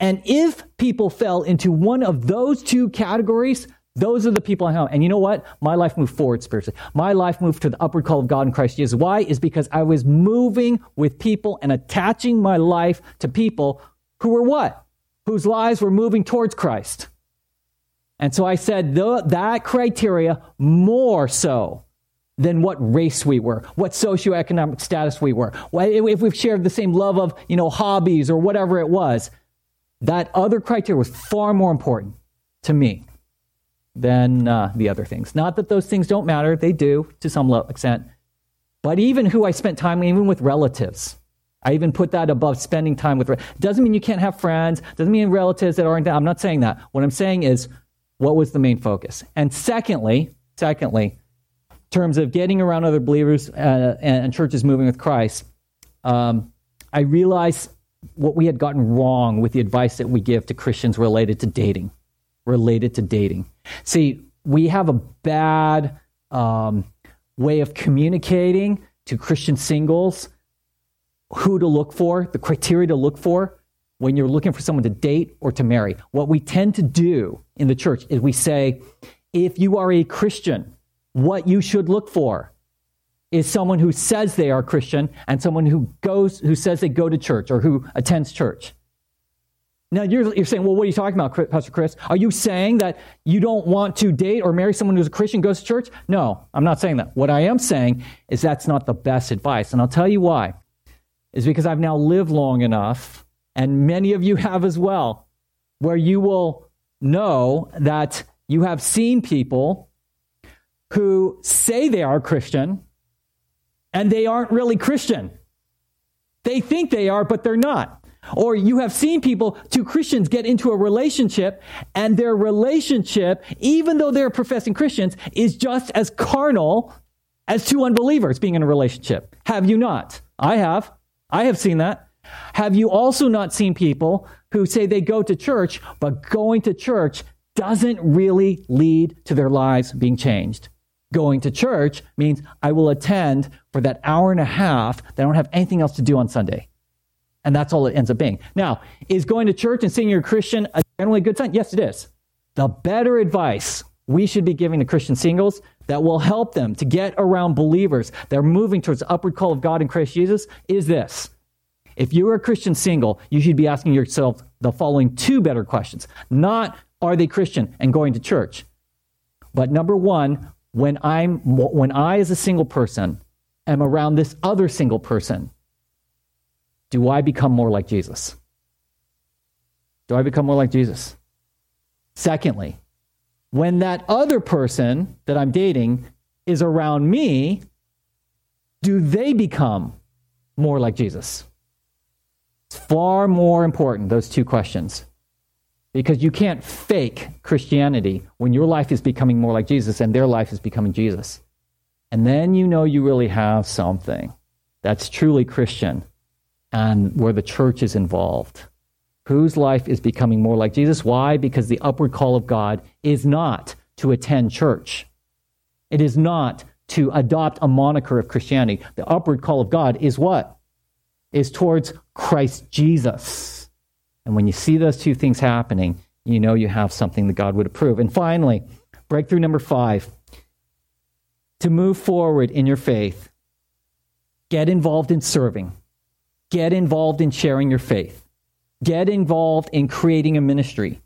Speaker 1: And if people fell into one of those two categories, those are the people I hung. And you know what? My life moved forward spiritually. My life moved to the upward call of God in Christ Jesus. Why? Is because I was moving with people and attaching my life to people who were what? Whose lives were moving towards Christ. And so I said that criteria more so than what race we were, what socioeconomic status we were, if we've shared the same love of, you know, hobbies or whatever it was. That other criteria was far more important to me than uh, the other things. Not that those things don't matter, they do to some extent. But even who I spent time, even with relatives, I even put that above spending time with. Doesn't mean you can't have friends. Doesn't mean relatives that aren't. I'm not saying that. What I'm saying is, what was the main focus? And secondly, secondly, in terms of getting around other believers uh, and, and, churches moving with Christ, um, I realized what we had gotten wrong with the advice that we give to Christians related to dating related to dating. See, we have a bad um, way of communicating to Christian singles who to look for, the criteria to look for when you're looking for someone to date or to marry. What we tend to do in the church is we say, if you are a Christian, what you should look for is someone who says they are Christian and someone who goes who says they go to church or who attends church. Now you're, you're saying, well, what are you talking about, Pastor Chris? Are you saying that you don't want to date or marry someone who's a Christian, goes to church? No, I'm not saying that. What I am saying is that's not the best advice. And I'll tell you why. Is because I've now lived long enough, and many of you *laughs* have as well, where you will know that you have seen people who say they are Christian and they aren't really Christian. They think they are, but they're not. Or you have seen people, two Christians, get into a relationship, and their relationship, even though they're professing Christians, is just as carnal as two unbelievers being in a relationship. Have you not? I have. I have seen that. Have you also not seen people who say they go to church, but going to church doesn't really lead to their lives being changed? Going to church means I will attend for that hour and a half that I don't have anything else to do on Sunday. And that's all it ends up being. Now, is going to church and seeing you're a Christian a generally good sign? Yes, it is. The better advice we should be giving to Christian singles that will help them to get around believers that are moving towards the upward call of God in Christ Jesus is this. If you're a Christian single, you should be asking yourself the following two better questions. Not are they Christian and going to church? But number one, when I'm when I as a single person am around this other single person, do I become more like Jesus? Do I become more like Jesus? Secondly, when that other person that I'm dating is around me, do they become more like Jesus? It's far more important, those two questions. Because you can't fake Christianity when your life is becoming more like Jesus and their life is becoming Jesus. And then you know you really have something that's truly Christian and where the church is involved. Whose life is becoming more like Jesus? Why? Because the upward call of God is not to attend church. It is not to adopt a moniker of Christianity. The upward call of God is what? Is towards Christ Jesus. And when you see those two things happening, you know you have something that God would approve. And finally, breakthrough number five to move forward in your faith, get involved in serving, get involved in sharing your faith, get involved in creating a ministry.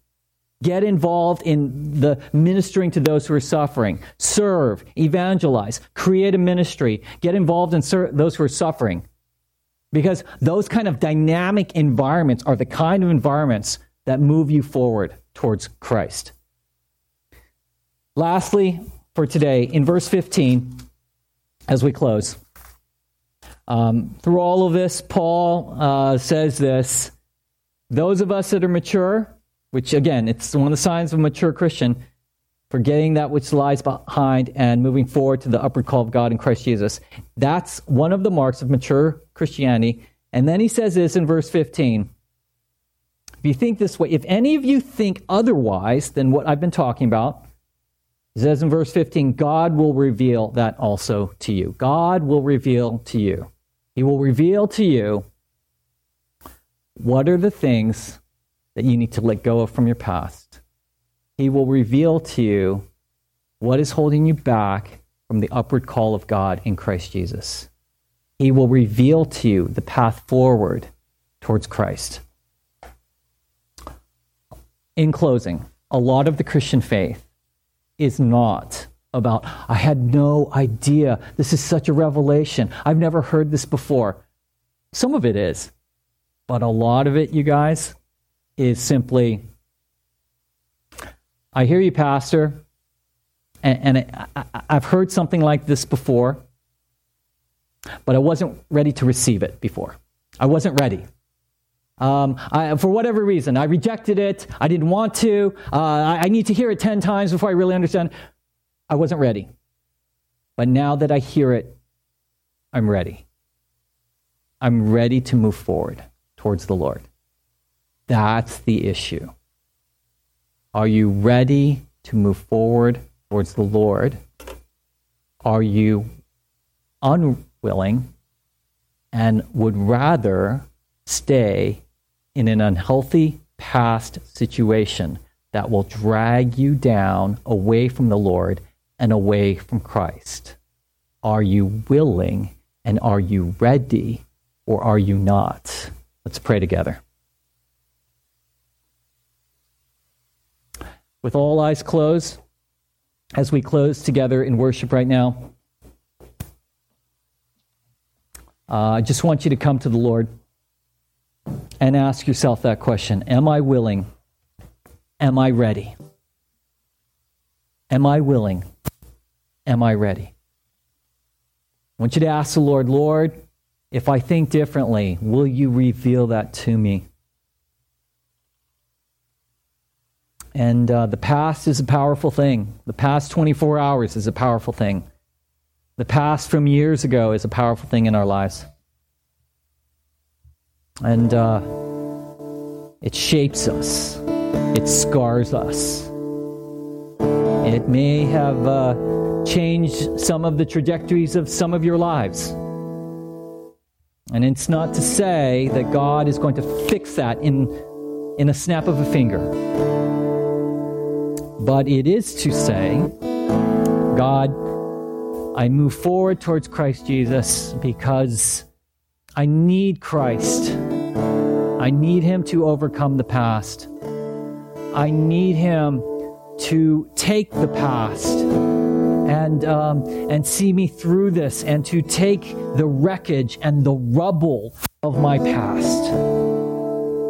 Speaker 1: Get involved in the ministering to those who are suffering. Serve, evangelize, create a ministry. Get involved in ser- those who are suffering. Because those kind of dynamic environments are the kind of environments that move you forward towards Christ. Lastly, for today, in verse 15, as we close, um, through all of this, Paul uh, says this those of us that are mature, which again, it's one of the signs of a mature Christian, forgetting that which lies behind and moving forward to the upward call of God in Christ Jesus. That's one of the marks of mature Christianity. And then he says this in verse 15. If you think this way, if any of you think otherwise than what I've been talking about, he says in verse 15, God will reveal that also to you. God will reveal to you. He will reveal to you what are the things that you need to let go of from your past he will reveal to you what is holding you back from the upward call of God in Christ Jesus. He will reveal to you the path forward towards Christ. In closing, a lot of the Christian faith is not about, I had no idea. This is such a revelation. I've never heard this before. Some of it is. But a lot of it, you guys, is simply, I hear you, Pastor, and, and I, I've heard something like this before, but I wasn't ready to receive it before. I wasn't ready. Um, I, for whatever reason, I rejected it. I didn't want to. Uh, I, I need to hear it 10 times before I really understand. I wasn't ready. But now that I hear it, I'm ready. I'm ready to move forward towards the Lord. That's the issue. Are you ready to move forward towards the Lord? Are you unwilling and would rather stay in an unhealthy past situation that will drag you down away from the Lord and away from Christ? Are you willing and are you ready or are you not? Let's pray together. with all eyes closed, as we close together in worship right now, uh, I just want you to come to the Lord and ask yourself that question Am I willing? Am I ready? Am I willing? Am I ready? I want you to ask the Lord, Lord, if I think differently, will you reveal that to me? And uh, the past is a powerful thing. The past 24 hours is a powerful thing. The past from years ago is a powerful thing in our lives. And uh, it shapes us, it scars us. It may have uh, change some of the trajectories of some of your lives. And it's not to say that God is going to fix that in, in a snap of a finger. But it is to say, God, I move forward towards Christ Jesus because I need Christ. I need Him to overcome the past. I need Him to take the past and um, and see me through this, and to take the wreckage and the rubble of my past.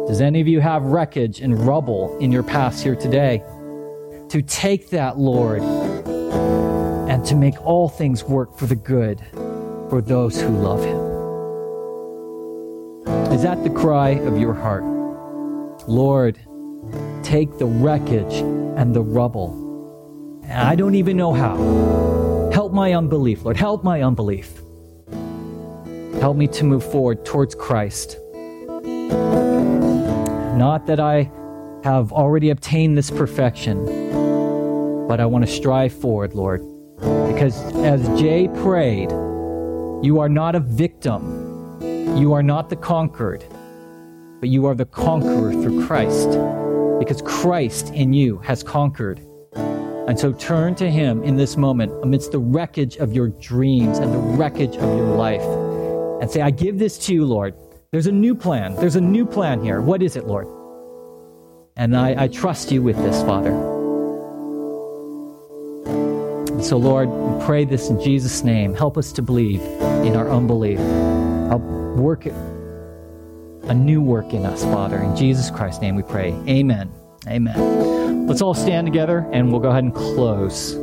Speaker 1: Does any of you have wreckage and rubble in your past here today? To take that, Lord, and to make all things work for the good for those who love Him. Is that the cry of your heart? Lord, take the wreckage and the rubble I don't even know how. Help my unbelief, Lord. Help my unbelief. Help me to move forward towards Christ. Not that I have already obtained this perfection, but I want to strive forward, Lord. Because as Jay prayed, you are not a victim, you are not the conquered, but you are the conqueror through Christ. Because Christ in you has conquered and so turn to Him in this moment amidst the wreckage of your dreams and the wreckage of your life and say, I give this to you, Lord. There's a new plan. There's a new plan here. What is it, Lord? And I, I trust you with this, Father. And so, Lord, we pray this in Jesus' name. Help us to believe in our unbelief. Help work a new work in us, Father. In Jesus Christ's name we pray. Amen. Amen. Let's all stand together and we'll go ahead and close.